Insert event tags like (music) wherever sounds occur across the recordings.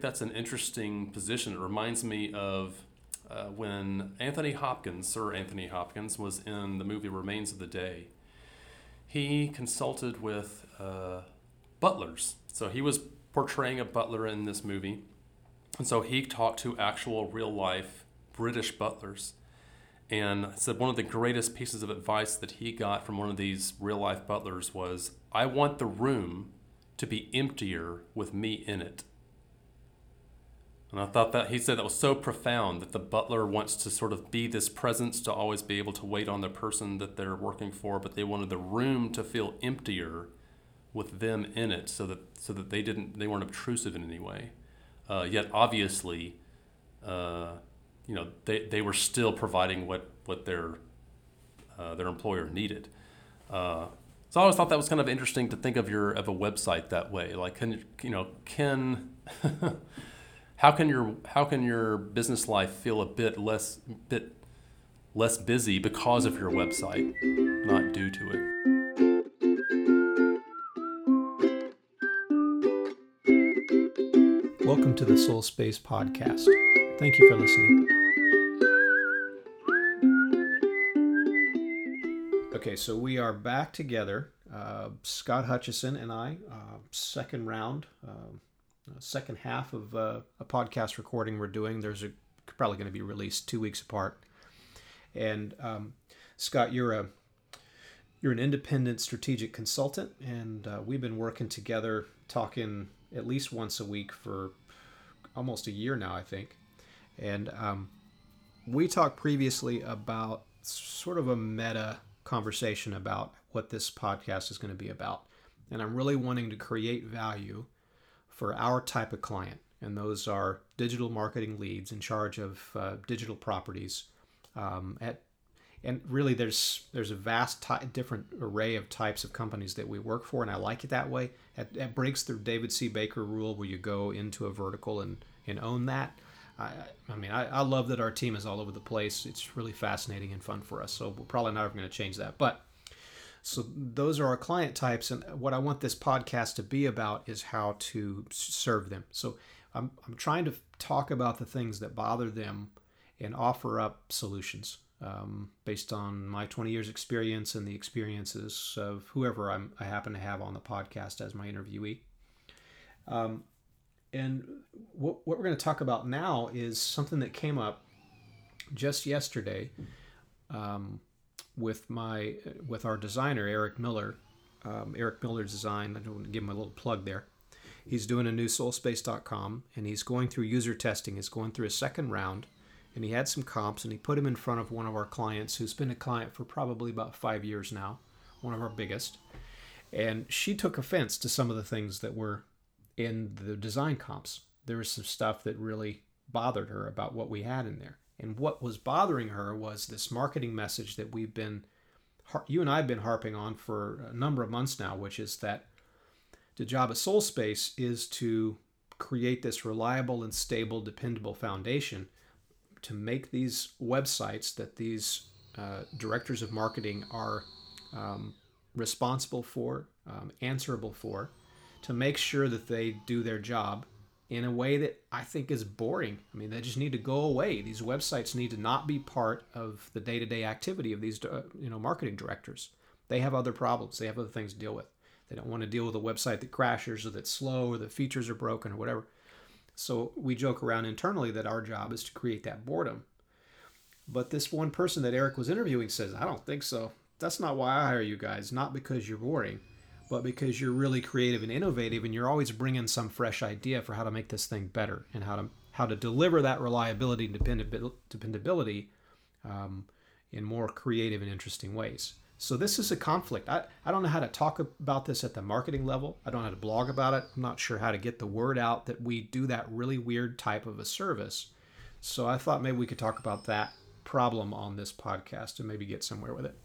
That's an interesting position. It reminds me of uh, when Anthony Hopkins, Sir Anthony Hopkins, was in the movie Remains of the Day. He consulted with uh, butlers. So he was portraying a butler in this movie. And so he talked to actual real life British butlers and said one of the greatest pieces of advice that he got from one of these real life butlers was I want the room to be emptier with me in it. And I thought that he said that was so profound that the butler wants to sort of be this presence to always be able to wait on the person that they're working for, but they wanted the room to feel emptier with them in it so that so that they didn't they weren't obtrusive in any way. Uh, yet obviously, uh, you know, they, they were still providing what what their uh, their employer needed. Uh, so I always thought that was kind of interesting to think of your of a website that way. Like, can you know, can (laughs) how can your how can your business life feel a bit less bit less busy because of your website, not due to it? Welcome to the Solspace Podcast. Thank you for listening. Okay, so we are back together. Uh, Scott Hutchison and I, uh, second round, uh, second half of uh, a podcast recording we're doing. There's a, probably going to be released two weeks apart. And um, Scott, you're a you're an independent strategic consultant, and uh, we've been working together, talking at least once a week for almost a year now, I think. And um, we talked previously about sort of a meta conversation about what this podcast is going to be about. And I'm really wanting to create value for our type of client, and those are digital marketing leads in charge of uh, digital properties. Um, at and really, there's there's a vast ty- different array of types of companies that we work for, and I like it that way. It, it breaks the David C. Baker rule, where you go into a vertical and and own that. I, I mean, I, I love that our team is all over the place. It's really fascinating and fun for us. So we're probably not ever going to change that, but so those are our client types, and what I want this podcast to be about is how to serve them. So I'm, I'm trying to talk about the things that bother them and offer up solutions um, based on my 20 years experience and the experiences of whoever I'm, i happen to have on the podcast as my interviewee. Um, and what, what we're going to talk about now is something that came up just yesterday. Um, with my with our designer Eric Miller. Um, Eric Miller's design. I want to give him a little plug there. He's doing a new solspace.com and he's going through user testing. He's going through a second round and he had some comps and he put him in front of one of our clients who's been a client for probably about five years now, one of our biggest. And she took offense to some of the things that were in the design comps. There was some stuff that really bothered her about what we had in there. And what was bothering her was this marketing message that we've been, you and I have been harping on for a number of months now, which is that the job of Solspace is to create this reliable and stable, dependable foundation to make these websites that these uh, directors of marketing are um, responsible for, um, answerable for, to make sure that they do their job in a way that I think is boring. I mean, they just need to go away. These websites need to not be part of the day-to-day activity of these, uh, you know, marketing directors. They have other problems. They have other things to deal with. They don't want to deal with a website that crashes or that's slow or the features are broken or whatever. So we joke around internally that our job is to create that boredom. But this one person that Eric was interviewing says, I don't think so. That's not why I hire you guys. Not because you're boring but because you're really creative and innovative and you're always bringing some fresh idea for how to make this thing better and how to how to deliver that reliability and dependability um, in more creative and interesting ways. So this is a conflict. I, I don't know how to talk about this at the marketing level. I don't know how to blog about it. I'm not sure how to get the word out that we do that really weird type of a service. So I thought maybe we could talk about that problem on this podcast and maybe get somewhere with it.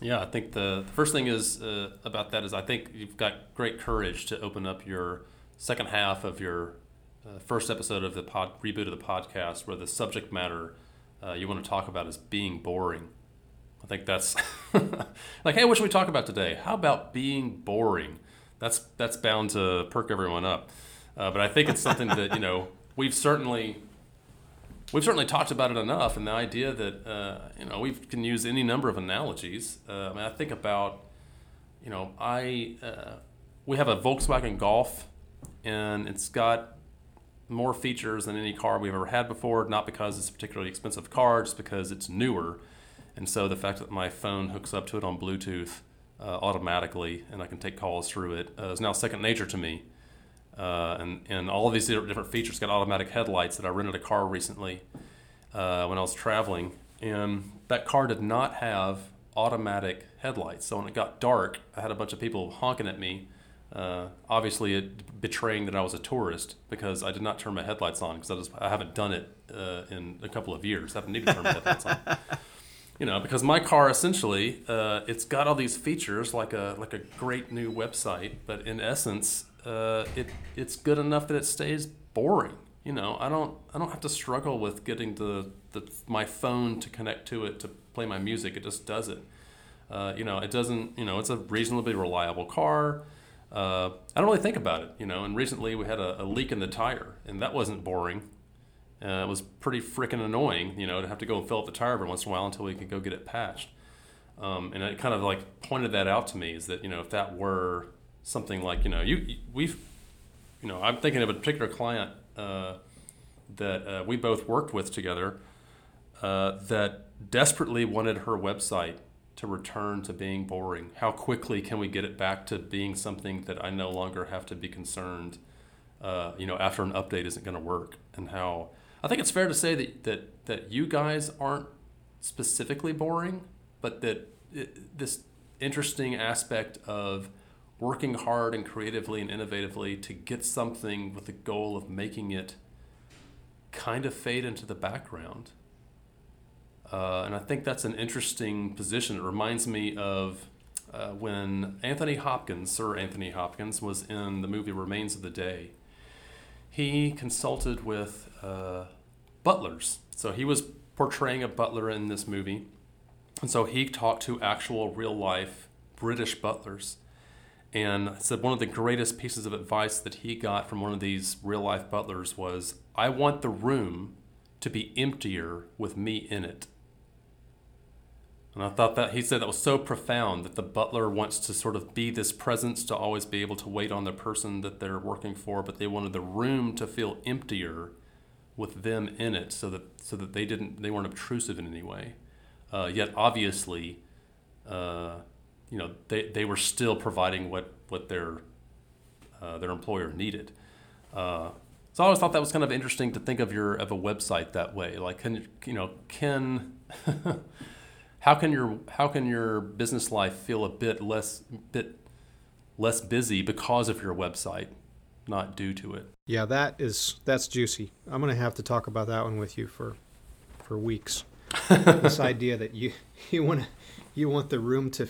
Yeah, I think the, first thing is uh, about that is I think you've got great courage to open up your second half of your uh, first episode of the pod, reboot of the podcast, where the subject matter uh, you want to talk about is being boring. I think that's (laughs) like, hey, what should we talk about today? How about being boring? That's that's bound to perk everyone up. Uh, but I think it's something that you know we've certainly we've certainly talked about it enough, and the idea that uh, you know we can use any number of analogies. Uh, I mean, I think about you know I uh, we have a Volkswagen Golf, and it's got more features than any car we've ever had before. Not because it's a particularly expensive car, just because it's newer, and so the fact that my phone hooks up to it on Bluetooth uh, automatically and I can take calls through it uh, is now second nature to me. Uh, and, and all these different features got automatic headlights that I rented a car recently uh, when I was traveling. And that car did not have automatic headlights. So when it got dark, I had a bunch of people honking at me. Uh, obviously, it betraying that I was a tourist because I did not turn my headlights on because I, just, I haven't done it uh, in a couple of years. I haven't needed to turn my headlights on. (laughs) you know, because my car essentially uh, it's got all these features like a like a great new website, but in essence, uh, it it's good enough that it stays boring. You know, I don't I don't have to struggle with getting the, the my phone to connect to it to play my music. It just does it. Uh, you know, it doesn't. You know, it's a reasonably reliable car. Uh, I don't really think about it. You know, and recently we had a, a leak in the tire, and that wasn't boring. Uh, it was pretty freaking annoying, you know, to have to go and fill up the tire every once in a while until we could go get it patched. Um, and it kind of like pointed that out to me is that you know if that were something like you know you we've you know I'm thinking of a particular client uh, that uh, we both worked with together uh, that desperately wanted her website to return to being boring. How quickly can we get it back to being something that I no longer have to be concerned, uh, you know, after an update isn't going to work, and how I think it's fair to say that that that you guys aren't specifically boring, but that it, this interesting aspect of working hard and creatively and innovatively to get something with the goal of making it kind of fade into the background. Uh, and I think that's an interesting position. It reminds me of uh, when Anthony Hopkins, Sir Anthony Hopkins, was in the movie Remains of the Day. He consulted with uh, butlers. So he was portraying a butler in this movie. And so he talked to actual real life British butlers and said one of the greatest pieces of advice that he got from one of these real life butlers was I want the room to be emptier with me in it. And I thought that he said that was so profound that the butler wants to sort of be this presence to always be able to wait on the person that they're working for, but they wanted the room to feel emptier with them in it so that so that they didn't they weren't obtrusive in any way. Uh, yet obviously uh, you know they, they were still providing what what their uh, their employer needed. Uh, so I always thought that was kind of interesting to think of your of a website that way. Like, can you know can (laughs) how can your how can your business life feel a bit less bit less busy because of your website, not due to it? Yeah, that is that's juicy. I'm gonna have to talk about that one with you for for weeks. (laughs) this idea that you (laughs) you want you want the room to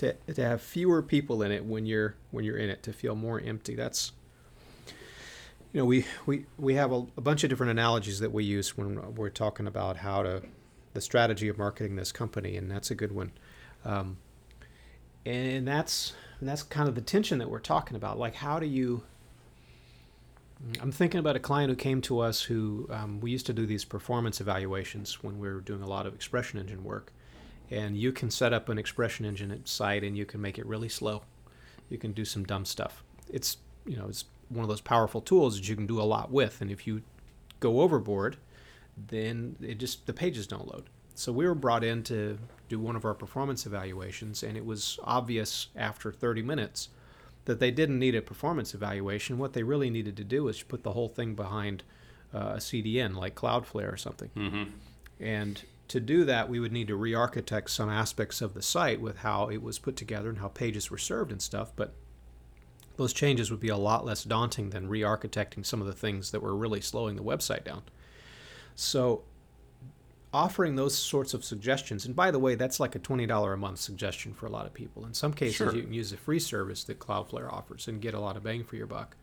to, to have fewer people in it when you're when you're in it to feel more empty. That's you know we we, we have a, a bunch of different analogies that we use when we're talking about how to the strategy of marketing this company and that's a good one. Um, and that's and that's kind of the tension that we're talking about. Like how do you i'm thinking about a client who came to us who um, we used to do these performance evaluations when we were doing a lot of ExpressionEngine work and you can set up an ExpressionEngine site and you can make it really slow. You can do some dumb stuff. It's you know it's one of those powerful tools that you can do a lot with and if you go overboard then it just the pages don't load. So we were brought in to do one of our performance evaluations and it was obvious after 30 minutes that they didn't need a performance evaluation. What they really needed to do was put the whole thing behind uh, a cdn like Cloudflare or something. Mm-hmm. and to do that, we would need to re architect some aspects of the site with how it was put together and how pages were served and stuff. But those changes would be a lot less daunting than re architecting some of the things that were really slowing the website down. So, offering those sorts of suggestions, and by the way, that's like a $20 a month suggestion for a lot of people. In some cases, Sure. you can use a free service that Cloudflare offers and get a lot of bang for your buck.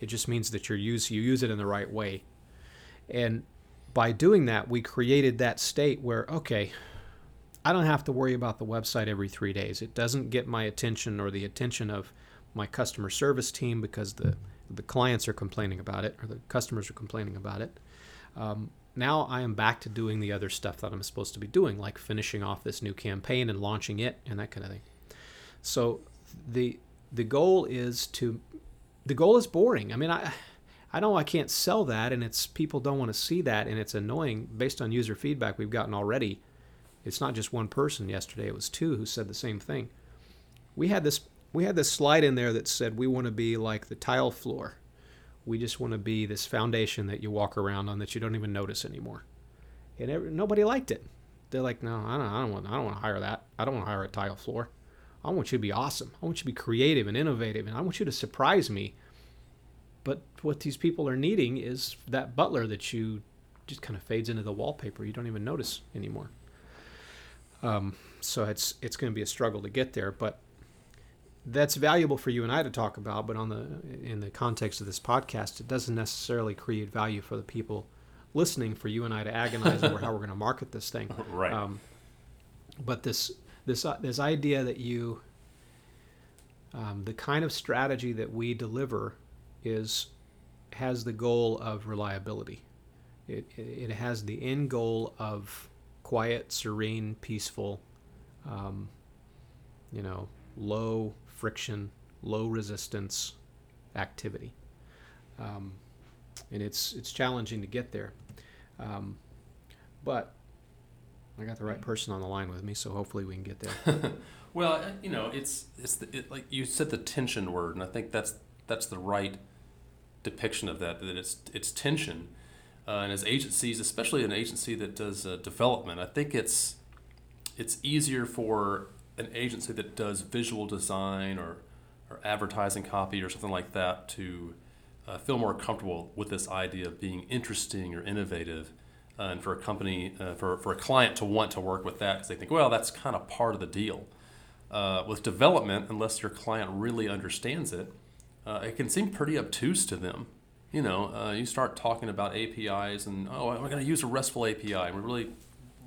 It just means that you're use, you use it in the right way. And by doing that, we created that state where, okay, I don't have to worry about the website every three days. It doesn't get my attention or the attention of my customer service team because the the clients are complaining about it or the customers are complaining about it. Um, now I am back to doing the other stuff that I'm supposed to be doing, like finishing off this new campaign and launching it and that kind of thing. So the the goal is to the goal is boring. I mean, I I know I can't sell that, and it's people don't want to see that, and it's annoying based on user feedback we've gotten already. It's not just one person. Yesterday it was two who said the same thing. We had this we had this slide in there that said we want to be like the tile floor we just want to be this foundation that you walk around on that you don't even notice anymore. And every, nobody liked it. They're like, no, I don't, I don't want, I don't want to hire that. I don't want to hire a tile floor. I want you to be awesome. I want you to be creative and innovative, and I want you to surprise me. But what these people are needing is that butler that you just kind of fades into the wallpaper. You don't even notice anymore. Um, so it's it's going to be a struggle to get there. But that's valuable for you and I to talk about, but on the in the context of this podcast, it doesn't necessarily create value for the people listening for you and I to agonize over how we're going to market this thing. (laughs) Right. Um, but this this uh, this idea that you um, the kind of strategy that we deliver is has the goal of reliability. It, it, has the end goal of quiet, serene, peaceful, um, you know, low friction, low resistance activity. Um, and it's it's challenging to get there. Um, but I got the right person on the line with me, so hopefully we can get there. (laughs) well, uh, you know, it's it's the, it, like you said the tension word, and I think that's that's the right depiction of that. That it's it's tension, uh, and as agencies, especially an agency that does uh, development, I think it's it's easier for an agency that does visual design or, or advertising copy or something like that to uh, feel more comfortable with this idea of being interesting or innovative. Uh, and for a company, uh, for, for a client to want to work with that because they think, well, that's kind of part of the deal. Uh, with development, unless your client really understands it, uh, it can seem pretty obtuse to them. You know, uh, you start talking about APIs and, oh, we're going to use a RESTful API. And we're really,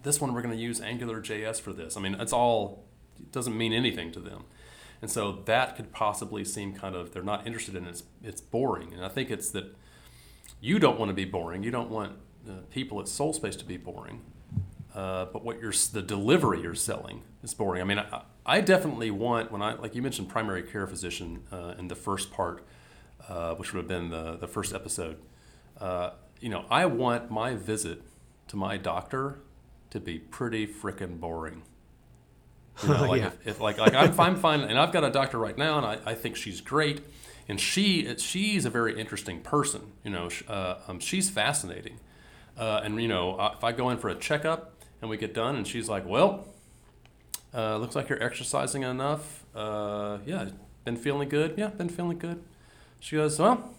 this one, we're going to use AngularJS for this. I mean, it's all it doesn't mean anything to them. And so that could possibly seem kind of they're not interested in it. It's, it's boring. And I think it's that you don't want to be boring. You don't want uh, people at Solspace to be boring. Uh, but what you're the delivery you're selling is boring. I mean, I, I definitely want when I like you mentioned primary care physician uh, in the first part, uh, which would have been the the first episode. Uh, you know, I want my visit to my doctor to be pretty freaking boring. You know, (laughs) like yeah. if, if, like like I'm, I'm fine, and I've got a doctor right now, and I, I think she's great, and she she's a very interesting person. You know, uh, um, she's fascinating, uh, and you know, if I go in for a checkup and we get done, and she's like, "Well, uh, looks like you're exercising enough. Uh, yeah, been feeling good. Yeah, been feeling good." She goes, "Well,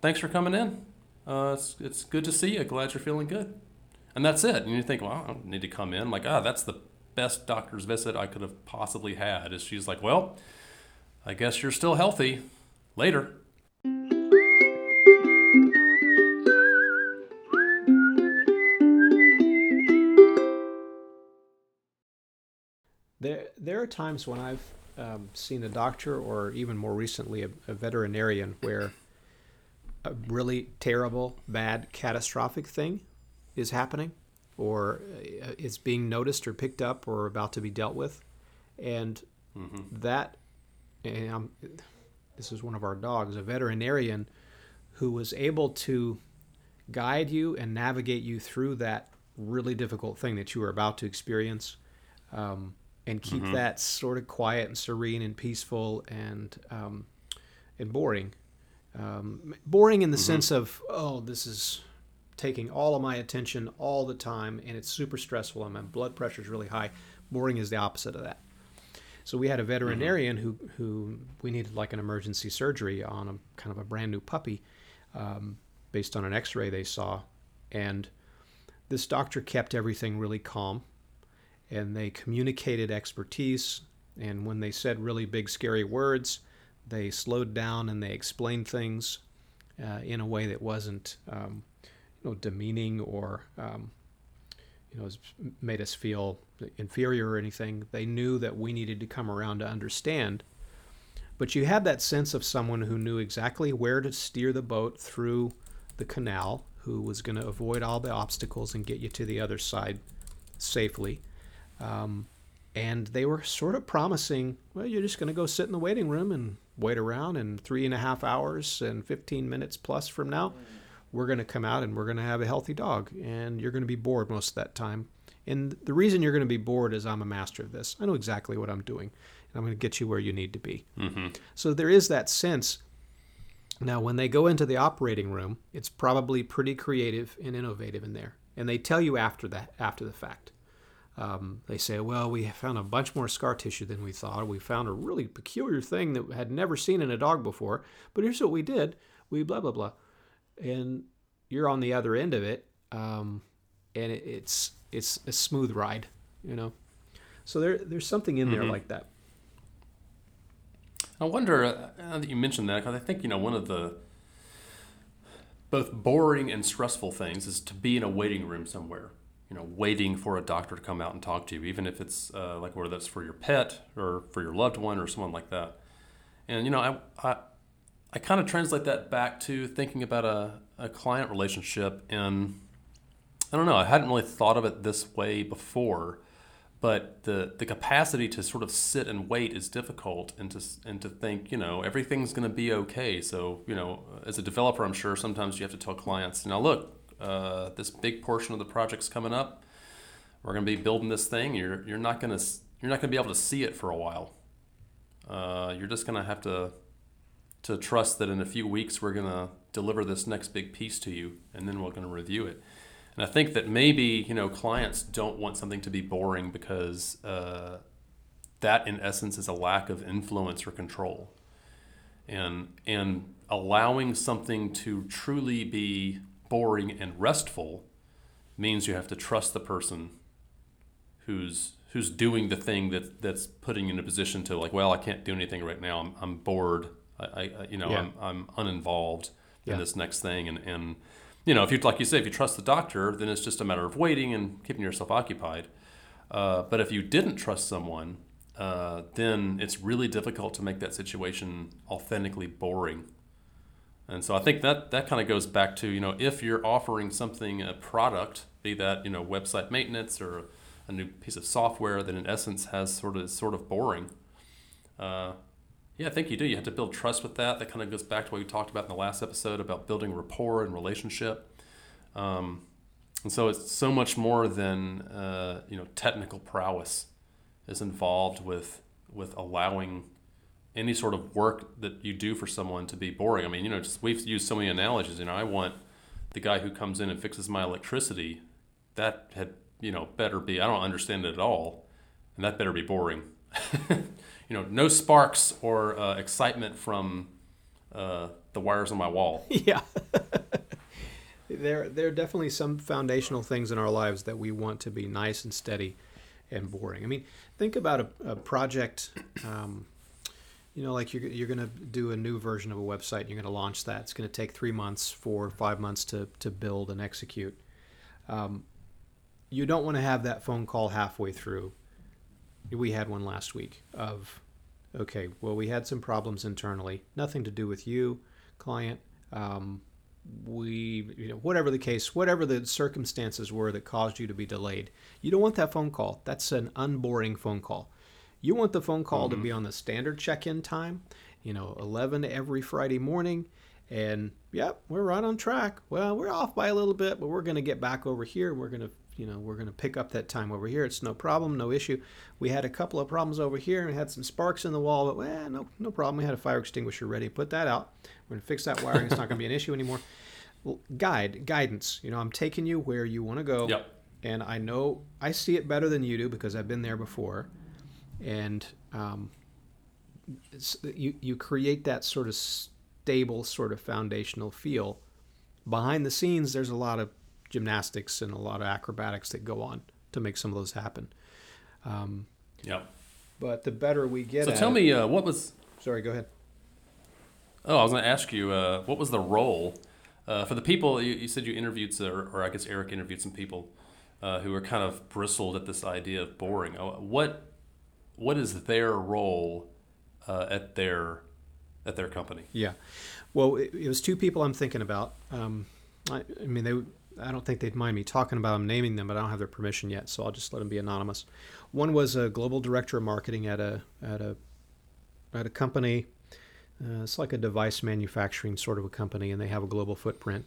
thanks for coming in. Uh, it's it's good to see you. Glad you're feeling good." And that's it. And you think, well, I don't need to come in. Like, ah, that's the best doctor's visit I could have possibly had. Is she's like, well, I guess you're still healthy. Later. There, there are times when I've um, seen a doctor, or even more recently, a, a veterinarian, where a really terrible, bad, catastrophic thing is happening or uh, is being noticed or picked up or about to be dealt with. And mm-hmm. that, and I'm, this is one of our dogs, a veterinarian who was able to guide you and navigate you through that really difficult thing that you were about to experience um, and keep mm-hmm. that sort of quiet and serene and peaceful and um, and boring. Um, boring in the mm-hmm. sense of, oh, this is taking all of my attention all the time, and it's super stressful, and my blood pressure is really high. Boring is the opposite of that. So we had a veterinarian mm-hmm. who who we needed like an emergency surgery on a kind of a brand new puppy, um, based on an X-ray they saw, and this doctor kept everything really calm, and they communicated expertise. And when they said really big scary words, they slowed down and they explained things uh, in a way that wasn't um, you know, demeaning or um, you know made us feel inferior or anything. They knew that we needed to come around to understand But you had that sense of someone who knew exactly where to steer the boat through the canal, who was going to avoid all the obstacles and get you to the other side safely. Um, and they were sort of promising, well, you're just going to go sit in the waiting room and wait around, and three and a half hours and 15 minutes plus from now, we're going to come out and we're going to have a healthy dog, and you're going to be bored most of that time. And the reason you're going to be bored is I'm a master of this. I know exactly what I'm doing, and I'm going to get you where you need to be. Mm-hmm. So there is that sense. Now, when they go into the operating room, it's probably pretty creative and innovative in there, and they tell you after that, after the fact. Um, they say, well, we found a bunch more scar tissue than we thought. We found a really peculiar thing that we had never seen in a dog before. But here's what we did: we blah blah blah, and you're on the other end of it, um, and it, it's it's a smooth ride, you know. So there there's something in there Mhm. like that. I wonder uh, that you mentioned that because I think you know one of the both boring and stressful things is to be in a waiting room somewhere. You know, waiting for a doctor to come out and talk to you, even if it's uh, like whether that's for your pet or for your loved one or someone like that. And you know, I I, I kind of translate that back to thinking about a, a client relationship, and I don't know, I hadn't really thought of it this way before but the the capacity to sort of sit and wait is difficult and to and to think you know everything's going to be okay so you know as a developer i'm sure sometimes you have to tell clients now look uh, this big portion of the project's coming up. We're going to be building this thing. You're you're not going to you're not going to be able to see it for a while. Uh, you're just going to have to to trust that in a few weeks we're going to deliver this next big piece to you and then we're going to review it. And I think that maybe you know clients don't want something to be boring because uh, that in essence is a lack of influence or control, and and allowing something to truly be boring and restful means you have to trust the person who's who's doing the thing that that's putting you in a position to like well I can't do anything right now I'm, I'm bored I, I you know Yeah. I'm, I'm uninvolved Yeah. in this next thing and and you know, if you like you say, if you trust the doctor, then it's just a matter of waiting and keeping yourself occupied. Uh, but if you didn't trust someone, uh, then it's really difficult to make that situation authentically boring. And so I think that that kind of goes back to you know if you're offering something a product, be that you know website maintenance or a new piece of software that in essence has sort of sort of boring. Uh, yeah, I think you do. You have to build trust with that. That kind of goes back to what we talked about in the last episode about building rapport and relationship. Um, and so it's so much more than uh, you know technical prowess is involved with with allowing any sort of work that you do for someone to be boring. I mean, you know, just we've used so many analogies. You know, I want the guy who comes in and fixes my electricity. That had you know better be. I don't understand it at all, and that better be boring. (laughs) you know, no sparks or uh, excitement from uh, the wires on my wall. (laughs) yeah. (laughs) there, there are definitely some foundational things in our lives that we want to be nice and steady and boring. I mean, think about a, a project, um, you know, like you're, you're going to do a new version of a website, you're going to launch that. It's going to take three months, four, five months to, to build and execute. Um, you don't want to have that phone call halfway through. We had one last week of, okay, well, we had some problems internally, nothing to do with you, client. Um, we, you know, whatever the case, whatever the circumstances were that caused you to be delayed, you don't want that phone call. That's an unboring phone call. You want the phone call to mm-hmm. be on the standard check-in time, you know, 11 every Friday morning, and yep, we're right on track. Well, we're off by a little bit, but we're going to get back over here. We're going to, you know, we're going to pick up that time over here. It's no problem, no issue. We had a couple of problems over here and had some sparks in the wall, but well, no, no problem. We had a fire extinguisher ready. Put that out. We're going to fix that wiring. It's not going to be an issue anymore. Well, guide, guidance. You know, I'm taking you where you want to go Yep. and I know I see it better than you do because I've been there before, and um, you you create that sort of stable, sort of foundational feel. Behind the scenes, there's a lot of gymnastics and a lot of acrobatics that go on to make some of those happen. Um, Yep. but the better we get, So tell it- me, uh, what was Sorry, go ahead. Oh, I was going to ask you, uh, what was the role uh, for the people? You, you said you interviewed, or, or I guess Eric interviewed some people uh, who were kind of bristled at this idea of boring. Uh, What what is their role uh, at their at their company. Yeah. Well, it, it was two people I'm thinking about. Um, I, I mean, they. I don't think they'd mind me talking about them, naming them, but I don't have their permission yet, so I'll just let them be anonymous. One was a global director of marketing at a at a at a company. Uh, it's like a device manufacturing sort of a company, and they have a global footprint.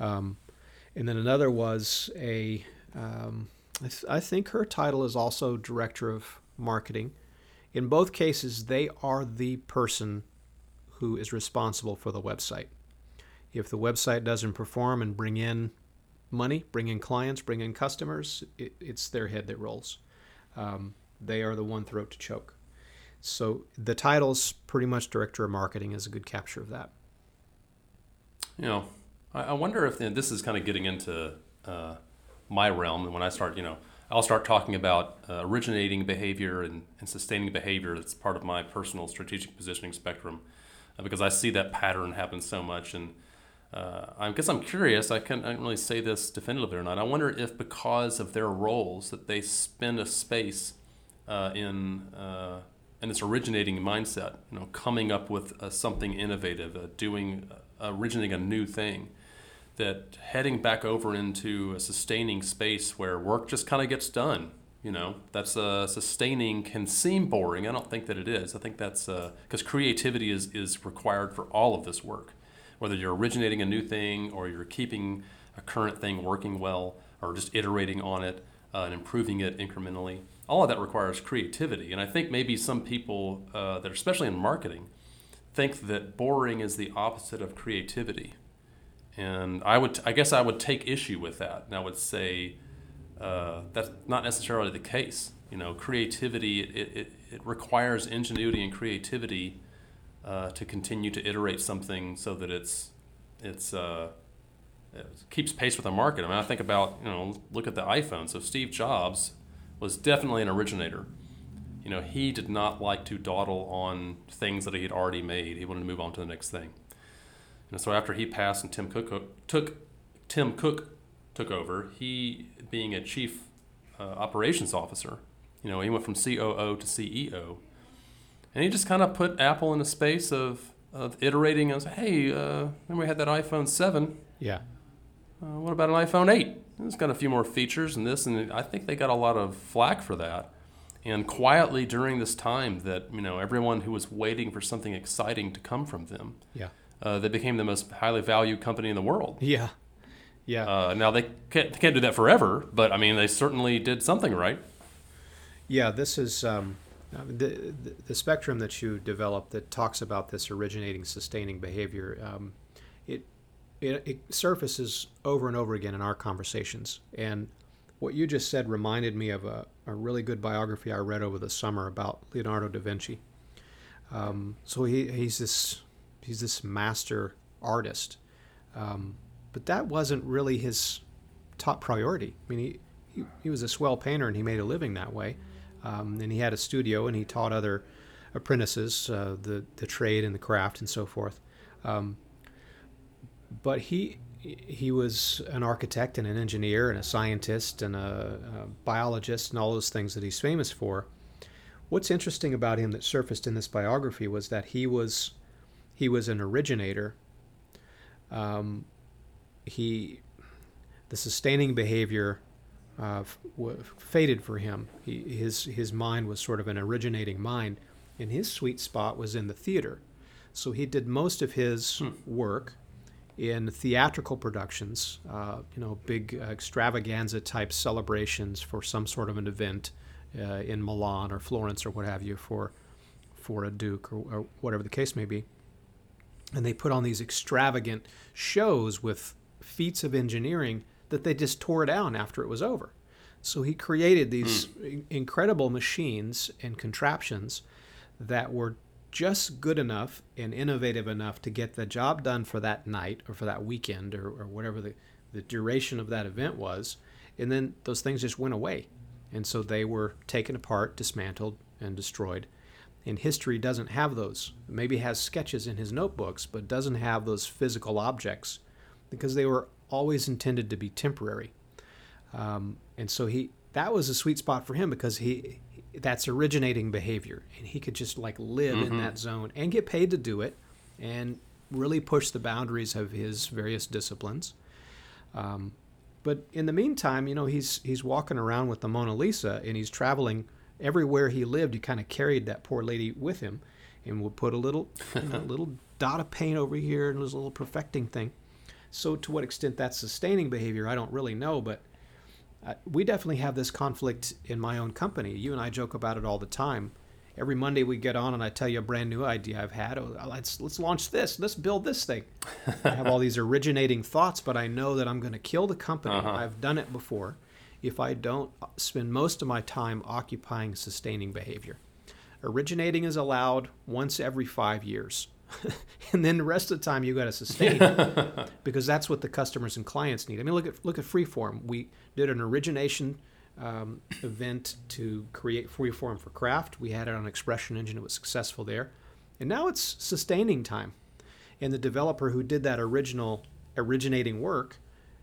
Um, and then another was a. Um, I, th- I think her title is also director of marketing. In both cases, they are the person who is responsible for the website. If the website doesn't perform and bring in money, bring in clients, bring in customers, it, it's their head that rolls. Um, they are the one throat to choke. So the title's pretty much director of marketing is a good capture of that. You know, I, I wonder if this is kind of getting into uh, my realm. And when I start, you know, I'll start talking about uh, originating behavior and, and sustaining behavior that's part of my personal strategic positioning spectrum uh, because I see that pattern happen so much. And uh, I guess I'm curious, I can't, I can't really say this definitively or not. I wonder if because of their roles that they spend a space uh, in uh, in this originating mindset, you know, coming up with uh, something innovative, uh, doing, originating a new thing, that heading back over into a sustaining space where work just kind of gets done. You know, that's uh, sustaining can seem boring. I don't think that it is. I think that's because uh, creativity is, is required for all of this work. Whether you're originating a new thing or you're keeping a current thing working well or just iterating on it uh, and improving it incrementally all of that requires creativity. And I think maybe some people uh, that are especially in marketing think that boring is the opposite of creativity. And I would, I guess, I would take issue with that, and I would say uh, that's not necessarily the case. You know, creativity it, it, it requires ingenuity and creativity uh, to continue to iterate something so that it's it's uh, it keeps pace with the market. I mean, I think about you know, look at the iPhone. So Steve Jobs was definitely an originator. You know, he did not like to dawdle on things that he had already made. He wanted to move on to the next thing. And so after he passed and Tim Cook took Tim Cook took over, he being a chief uh, operations officer, you know, he went from COO to CEO, and he just kind of put Apple in a space of of iterating and say, hey, uh, remember we had that iPhone seven? Yeah. Uh, what about an iPhone eight? It's got a few more features and this, and I think they got a lot of flack for that. And quietly during this time, that you know everyone who was waiting for something exciting to come from them, yeah, uh, they became the most highly valued company in the world. Yeah, yeah. Uh, now they can't, they can't do that forever, but I mean they certainly did something right. Yeah, this is um, the, the, spectrum that you developed that talks about this originating, sustaining behavior. Um, it it, it surfaces over and over again in our conversations. And what you just said reminded me of a, a really good biography I read over the summer about Leonardo da Vinci. Um, so he, he's this he's this master artist, um, but that wasn't really his top priority. I mean, he, he, he was a swell painter and he made a living that way. Um, and he had a studio and he taught other apprentices uh, the the trade and the craft and so forth. Um, but he he was an architect and an engineer and a scientist and a, a, biologist and all those things that he's famous for. What's interesting about him that surfaced in this biography was that he was he was an originator. Um, he the sustaining behavior uh, w- faded for him. He, his his mind was sort of an originating mind, and his sweet spot was in the theater. So he did most of his hmm. work in theatrical productions, uh, you know, big uh, extravaganza type celebrations for some sort of an event uh, in Milan or Florence or what have you for for a duke or, or, whatever the case may be. And they put on these extravagant shows with feats of engineering that they just tore down after it was over. So he created these mm. incredible machines and contraptions that were just good enough and innovative enough to get the job done for that night or for that weekend or, or whatever the, the duration of that event was. And then those things just went away. And so they were taken apart, dismantled, and destroyed. And history doesn't have those. Maybe has sketches in his notebooks, but doesn't have those physical objects because they were always intended to be temporary. Um, and so he that was a sweet spot for him because he that's originating behavior and he could just like live mm-hmm. in that zone and get paid to do it and really push the boundaries of his various disciplines um, but in the meantime you know he's he's walking around with the Mona Lisa and he's traveling everywhere he lived he kind of carried that poor lady with him and would put a little (laughs) you know, little dot of paint over here and this little perfecting thing so to what extent that's sustaining behavior i don't really know but uh, we definitely have this conflict in my own company. You and I joke about it all the time. Every Monday we get on and I tell you a brand new idea I've had. Oh, let's let's launch this. Let's build this thing. I have all (laughs) these originating thoughts, but I know that I'm going to kill the company. Uh-huh. I've done it before. If I don't spend most of my time occupying sustaining behavior, originating is allowed once every five years. (laughs) and then the rest of the time you got to sustain (laughs) because that's what the customers and clients need. I mean, look at look at Freeform. We did an origination um, event to create Freeform for Craft. We had it on ExpressionEngine. It was successful there, and now it's sustaining time. And the developer who did that original originating work,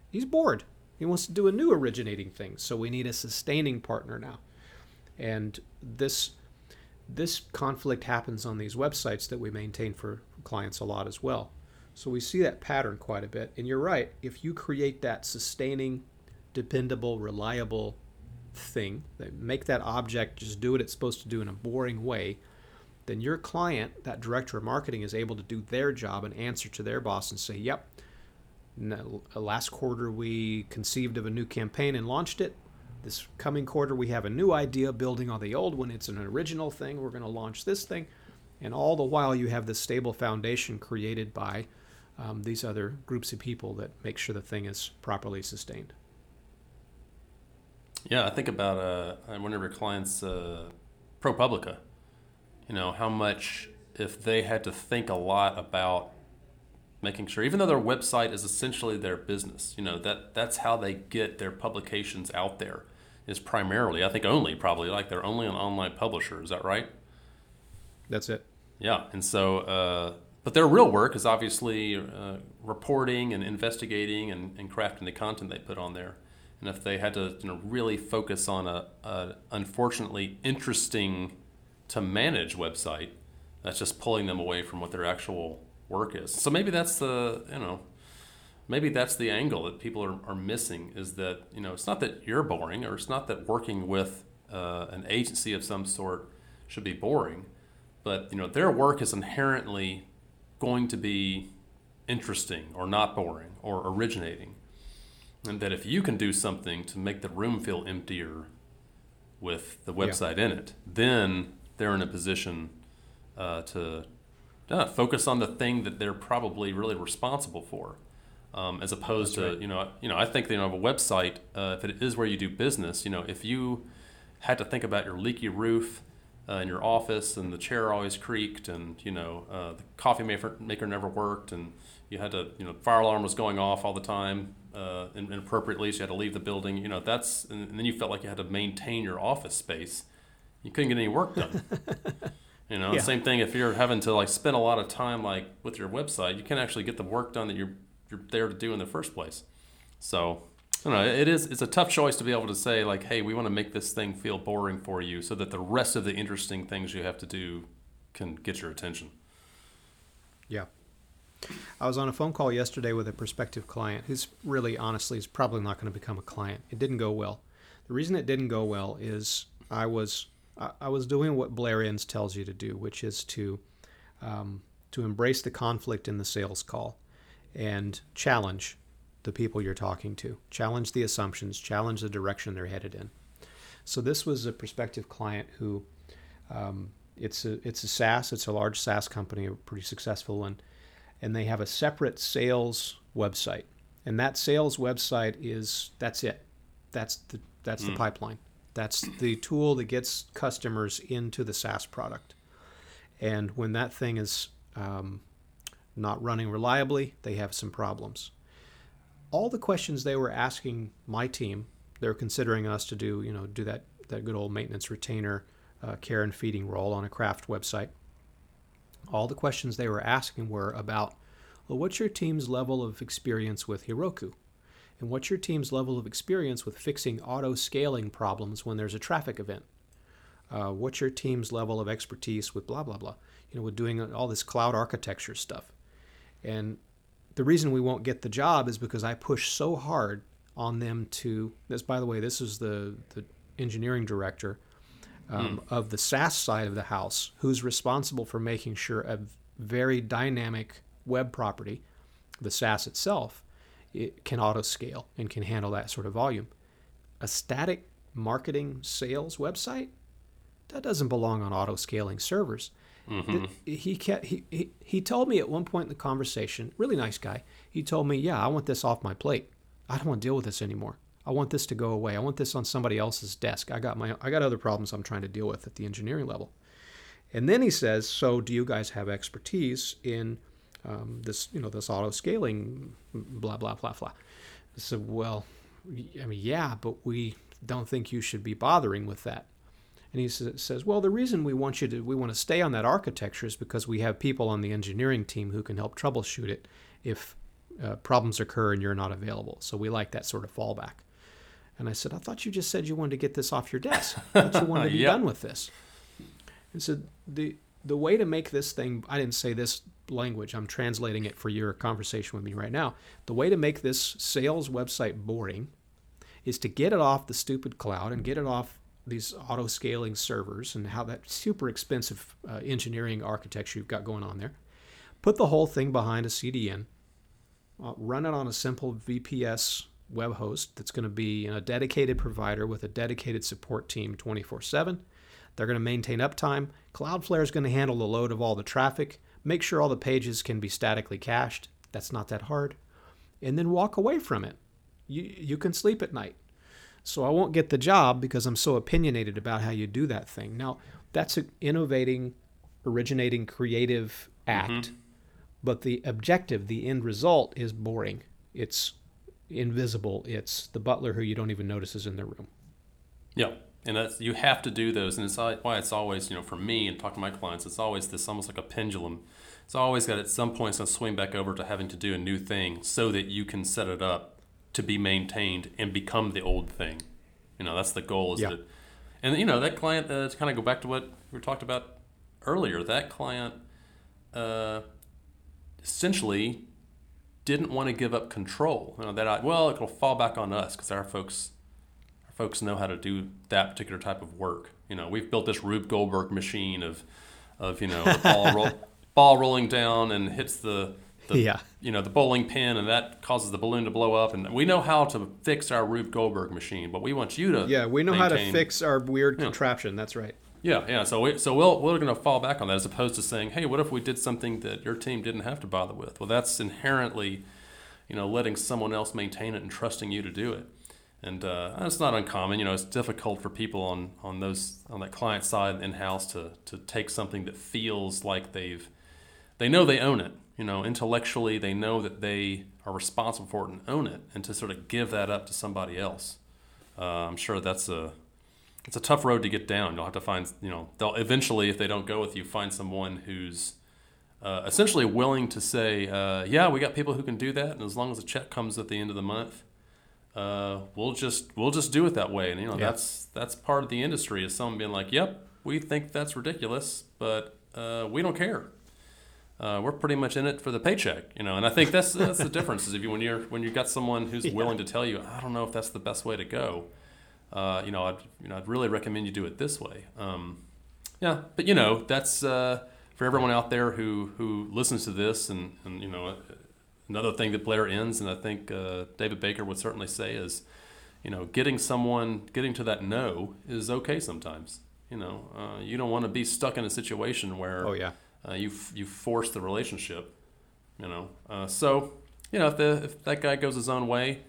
he's bored. He wants to do a new originating thing. So we need a sustaining partner now. And this this conflict happens on these websites that we maintain for clients a lot as well. So we see that pattern quite a bit. And you're right, if you create that sustaining, dependable, reliable thing, that make that object just do what it's supposed to do in a boring way, then your client, that director of marketing, is able to do their job and answer to their boss and say, Yep, last quarter we conceived of a new campaign and launched it. This coming quarter, we have a new idea building on the old one. It's an original thing. We're going to launch this thing. And all the while, you have this stable foundation created by um, these other groups of people that make sure the thing is properly sustained. Yeah, I think about uh, one of your clients, uh, ProPublica. You know, how much, if they had to think a lot about making sure, even though their website is essentially their business, you know, that that's how they get their publications out there is primarily, I think only probably like they're only an online publisher. Is that right? That's it. Yeah, and so, uh, but their real work is obviously uh, reporting and investigating and, and, crafting the content they put on there. And if they had to, you know, really focus on a, a unfortunately interesting to manage website, that's just pulling them away from what their actual work is. So maybe that's the, you know, maybe that's the angle that people are, are missing is that, you know, it's not that you're boring or it's not that working with uh, an agency of some sort should be boring, but, you know, their work is inherently going to be interesting or not boring or originating. And that if you can do something to make the room feel emptier with the website yeah. in it, then they're in a position uh, to yeah, focus on the thing that they're probably really responsible for, um, as opposed That's to right. you know you know I think you know a website uh, if it is where you do business you know if you had to think about your leaky roof uh, in your office and the chair always creaked and you know uh, the coffee maker, maker never worked and you had to you know fire alarm was going off all the time uh, inappropriately so you had to leave the building you know that's and, and then you felt like you had to maintain your office space you couldn't get any work done (laughs) You know, yeah. same thing if you're having to like spend a lot of time like with your website, you can't actually get the work done that you're you're there to do in the first place. So I don't know. It is. It's a tough choice to be able to say like, "Hey, we want to make this thing feel boring for you, so that the rest of the interesting things you have to do can get your attention." Yeah. I was on a phone call yesterday with a prospective client who's really, honestly, is probably not going to become a client. It didn't go well. The reason it didn't go well is I was I was doing what Blair Enns tells you to do, which is to um, to embrace the conflict in the sales call and challenge the people you're talking to, challenge the assumptions, challenge the direction they're headed in. So this was a prospective client who um, it's a it's a SaaS, it's a large SaaS company, a pretty successful one, and they have a separate sales website, and that sales website is that's it, that's the that's mm. the hmm. pipeline. That's the tool that gets customers into the SaaS product. And when that thing is um, not running reliably, they have some problems. All the questions they were asking my team, they're considering us to do, you know, do that, that good old maintenance retainer uh, care and feeding role on a Craft website. All the questions they were asking were about, well, what's your team's level of experience with Heroku? And what's your team's level of experience with fixing auto scaling problems when there's a traffic event? Uh, what's your team's level of expertise with blah blah blah? You know, with doing all this cloud architecture stuff. And the reason we won't get the job is because I push so hard on them to. This, by the way, this is the the engineering director um, Hmm. of the SaaS side of the house, who's responsible for making sure a very dynamic web property, the SaaS itself, it can auto scale and can handle that sort of volume. A static marketing sales website that doesn't belong on auto scaling servers. Mhm. He, kept, he, he he told me at one point in the conversation, really nice guy. He told me, "Yeah, I want this off my plate. I don't want to deal with this anymore. I want this to go away. I want this on somebody else's desk. I got my I got other problems I'm trying to deal with at the engineering level." And then he says, "So, do you guys have expertise in um, this, you know, this auto scaling, blah blah blah blah?" I said, "Well, I mean, yeah, but we don't think you should be bothering with that." And he says, "Well, the reason we want you to we want to stay on that architecture is because we have people on the engineering team who can help troubleshoot it if uh, problems occur and you're not available. So we like that sort of fallback." And I said, "I thought you just said you wanted to get this off your desk. (laughs) I thought you wanted to be Yep. done with this." And so the the way to make this thing I didn't say this language. I'm translating it for your conversation with me right now. The way to make this sales website boring is to get it off the stupid cloud and get it off these auto scaling servers and how that super expensive uh, engineering architecture you've got going on there. Put the whole thing behind a CDN. Uh, run it on a simple VPS web host that's going to be a dedicated provider with a dedicated support team 24 7. They're going to maintain uptime. Cloudflare is going to handle the load of all the traffic, make sure all the pages can be statically cached. That's not that hard. And then walk away from it. You, you can sleep at night. So I won't get the job because I'm so opinionated about how you do that thing. Now, that's an innovating, originating, creative act, mm-hmm. but the objective, the end result is boring. It's invisible. It's the butler who you don't even notice is in the room. Yeah, and that's you have to do those, and it's why it's always you know for me and talking to my clients, it's always this almost like a pendulum. It's always got at some point it's going to swing back over to having to do a new thing so that you can set it up to be maintained and become the old thing. You know that's the goal. Is Yeah. that, and you know that client uh, to kind of go back to what we talked about earlier. That client uh, essentially didn't want to give up control. You know, that I, well, it'll fall back on us because our folks folks know how to do that particular type of work. You know, we've built this Rube Goldberg machine of, of you know, the (laughs) ball roll, ball rolling down and hits the, the Yeah. you know, the bowling pin, and that causes the balloon to blow up. And we know how to fix our Rube Goldberg machine, but we want you to Yeah, we know how to fix our weird contraption. That's right. yeah, yeah. So we, so we'll, we're going to fall back on that as opposed to saying, hey, what if we did something that your team didn't have to bother with? Well, that's inherently, you know, letting someone else maintain it and trusting you to do it. And uh, it's not uncommon. You know, it's difficult for people on, on those on that client side in house to to take something that feels like they've they know they own it. You know, intellectually they know that they are responsible for it and own it, and to sort of give that up to somebody else. Uh, I'm sure that's a it's a tough road to get down. You'll have to find, you know, they'll eventually, if they don't go with you, find someone who's uh, essentially willing to say, uh, yeah, we got people who can do that, and as long as the check comes at the end of the month, uh, we'll just we'll just do it that way. And you know, Yeah. that's that's part of the industry is someone being like, yep, we think that's ridiculous, but uh, we don't care. Uh, we're pretty much in it for the paycheck, you know, and I think that's that's the difference is if you when you're when you've got someone who's Yeah. willing to tell you, I don't know if that's the best way to go uh, you know, I'd you know I'd really recommend you do it this way. Um, yeah, but you know that's uh, for everyone out there who who listens to this, and and you know another thing that Blair Enns, and I think uh, David Baker would certainly say is, you know, getting someone getting to that no is okay sometimes. You know, uh, you don't want to be stuck in a situation where Oh yeah. uh, you you force the relationship. You know, uh, so you know if the if that guy goes his own way,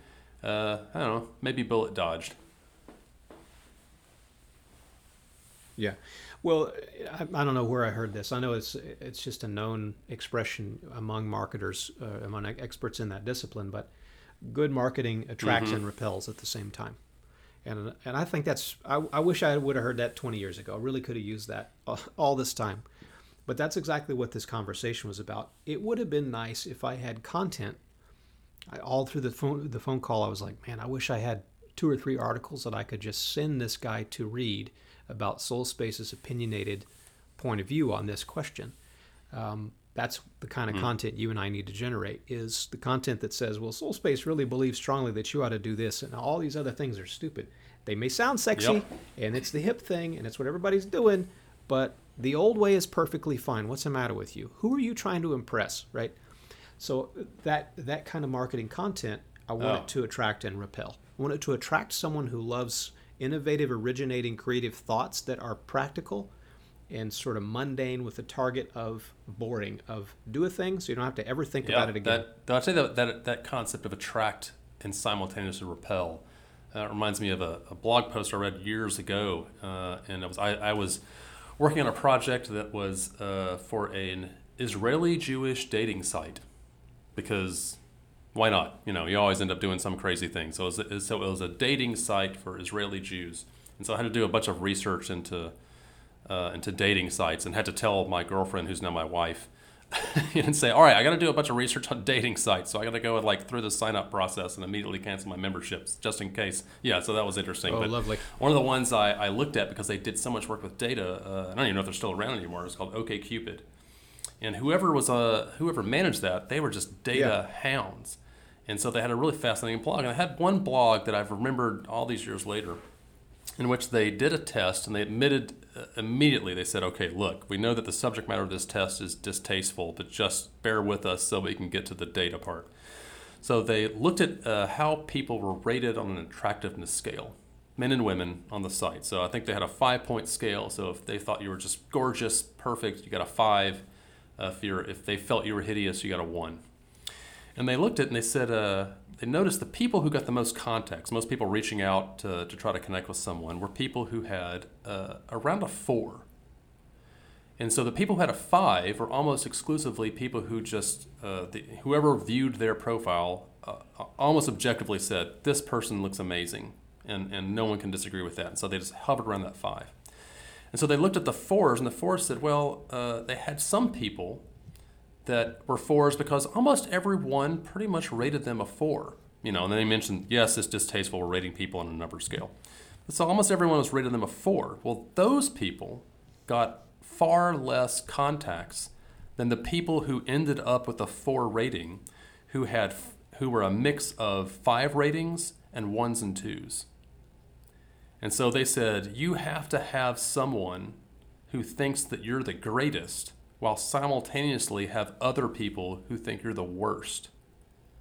uh, I don't know, maybe bullet dodged. Yeah. Well, I, I don't know where I heard this. I know it's it's just a known expression among marketers, uh, among experts in that discipline. But good marketing attracts and repels at the same time, and and I think that's. I, I wish I would have heard that 20 years ago. I really could have used that all, all this time. But that's exactly what this conversation was about. It would have been nice if I had content. I, all through the phone the phone call, I was like, man, I wish I had two or three articles that I could just send this guy to read about Solspace's opinionated point of view on this question. Um, that's the kind of Hmm. content you and I need to generate is the content that says, well, Solspace really believes strongly that you ought to do this and all these other things are stupid. They may sound sexy Yep. and it's the hip thing and it's what everybody's doing, but the old way is perfectly fine. What's the matter with you? Who are you trying to impress, right? So that that kind of marketing content, I want Oh. it to attract and repel. I want it to attract someone who loves innovative, originating, creative thoughts that are practical and sort of mundane with the target of boring, of do a thing so you don't have to ever think Yeah, about it again. That, I'd say that, that that concept of attract and simultaneously repel uh, reminds me of a, a blog post I read years ago, uh, and it was I, I was working on a project that was uh, for an Israeli Jewish dating site because why not? You know, you always end up doing some crazy thing. So it was a, so it was a dating site for Israeli Jews, and so I had to do a bunch of research into uh, into dating sites and had to tell my girlfriend, who's now my wife, (laughs) and say, "All right, I got to do a bunch of research on dating sites, so I got to go like through the sign up process and immediately cancel my memberships just in case." Yeah, so that was interesting. Oh, but lovely. One of the ones I, I looked at because they did so much work with data. Uh, I don't even know if they're still around anymore. It's called OKCupid, and whoever was uh, whoever managed that, they were just data hounds, and so they had a really fascinating blog. And I had one blog that I've remembered all these years later in which they did a test and they admitted uh, immediately they said okay look we know that the subject matter of this test is distasteful but just bear with us so we can get to the data part. So they looked at uh, how people were rated on an attractiveness scale men and women on the site. So i think they had a five point scale. So if they thought you were just gorgeous perfect you got a five if, you're, if they felt you were hideous you got a one and they looked at it and they said uh, they noticed the people who got the most contacts, most people reaching out to, to try to connect with someone, were people who had uh, around a four. And so the people who had a five were almost exclusively people who just, uh, the, whoever viewed their profile uh, almost objectively said, this person looks amazing. And, and no one can disagree with that. And so they just hovered around that five. And so they looked at the fours, and the fours said, well, uh, they had some people that were fours because almost everyone pretty much rated them a four. You know, and then they mentioned, yes, it's distasteful. We're rating people on a number scale. So almost everyone was rated them a four. Well, those people got far less contacts than the people who ended up with a four rating, who had who were a mix of five ratings and ones and twos. And so they said, you have to have someone who thinks that you're the greatest while simultaneously have other people who think you're the worst.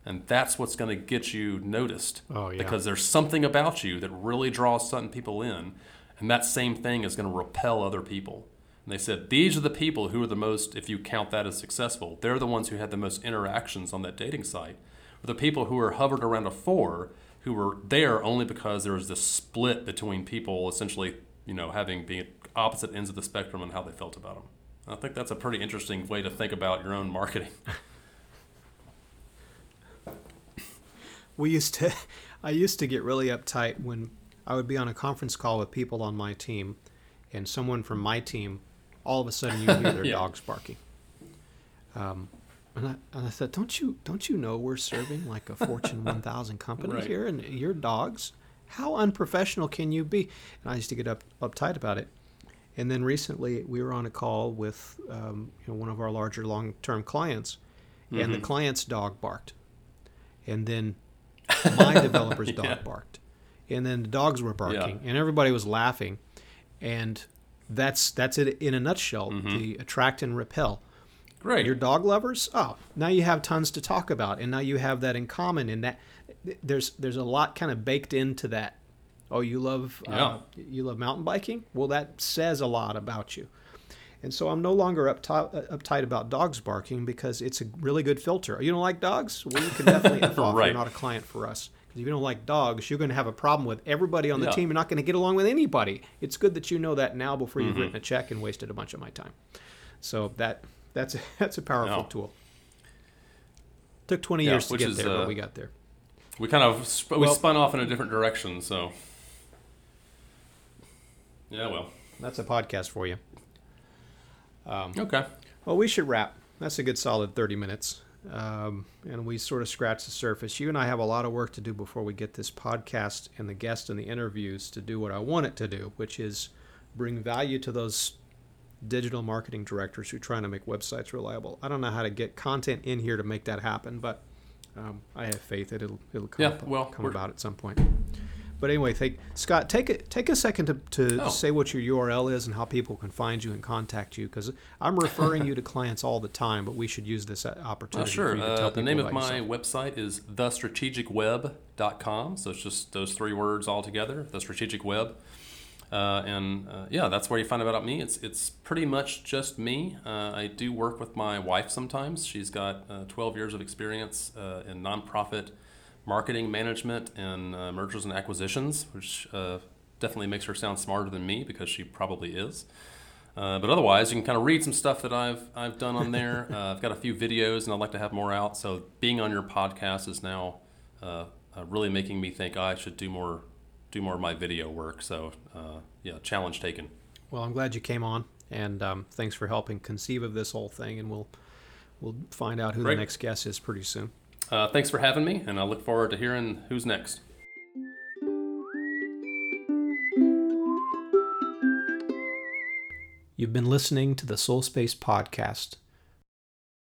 And that's what's going to get you noticed. Oh, yeah. Because there's something about you that really draws certain people in. And that same thing is going to repel other people. And they said, these are the people who are the most, if you count that as successful, they're the ones who had the most interactions on that dating site. The people who are hovered around a four, who were there only because there was this split between people essentially, you know, having being opposite ends of the spectrum and how they felt about them. I think that's a pretty interesting way to think about your own marketing. (laughs) we used to (laughs) i used to get really uptight when i would be on a conference call with people on my team and someone from my team all of a sudden you hear their (laughs) Yeah. dogs barking um, and, I, and I thought don't you don't you know we're serving like a fortune (laughs) 1000 company Right. here and your dogs how unprofessional can you be and i used to get up uptight about it and then recently we were on a call with um, you know, one of our larger long-term clients and the Mhm. client's dog barked and then (laughs) my developer's dog Yeah. barked and then the dogs were barking Yeah. and everybody was laughing and that's that's it in a nutshell Mhm. the attract and repel Great. your dog lovers oh now you have tons to talk about and now you have that in common and that there's there's a lot kind of baked into that oh you love uh, you love mountain biking well that says a lot about you and so I'm no longer uptight, uptight about dogs barking because it's a really good filter. You don't like dogs? Well, you can definitely (laughs) F off. Right. You're not a client for us. Because if you don't like dogs, you're going to have a problem with everybody on the Yeah. team. You're not going to get along with anybody. It's good that you know that now before you've Mhm. written a check and wasted a bunch of my time. So that that's a, (laughs) that's a powerful Yeah. tool. Took 20 Yeah, years to get is, there, uh, but we got there. we kind of sp- we spun off in a different direction, so yeah. Well, That's a podcast for you. Um, okay. Well, we should wrap. That's a good solid 30 minutes. Um, and we sort of scratched the surface. You and I have a lot of work to do before we get this podcast and the guests and the interviews to do what I want it to do, which is bring value to those digital marketing directors who are trying to make websites reliable. I don't know how to get content in here to make that happen, but um, I have faith that it'll it'll come, Yeah, up- well, come about at some point. But anyway, thank Scott. Take a take a second to, to Oh. say what your URL is and how people can find you and contact you because I'm referring you to clients all the time, but we should use this uh, Uh, opportunity. sure. For you to tell Uh, the name of my yourself. website is thestrategicweb.com. So it's just those three words all together, the strategic web. Uh, and uh, yeah, that's where you find out about me. It's it's pretty much just me. Uh, I do work with my wife sometimes. She's got uh, 12 years of experience uh, in nonprofit marketing management and uh, mergers and acquisitions, which uh, definitely makes her sound smarter than me because she probably is. Uh, but otherwise, you can kind of read some stuff that I've I've done on there. (laughs) uh, I've got a few videos, and I'd like to have more out. So being on your podcast is now uh, uh, really making me think I should do more do more of my video work. So uh, yeah, challenge taken. Well, I'm glad you came on, and um, thanks for helping conceive of this whole thing. And we'll we'll find out who Great. the next guest is pretty soon. Uh, thanks for having me, and I look forward to hearing who's next. You've been listening to the Solspace Podcast.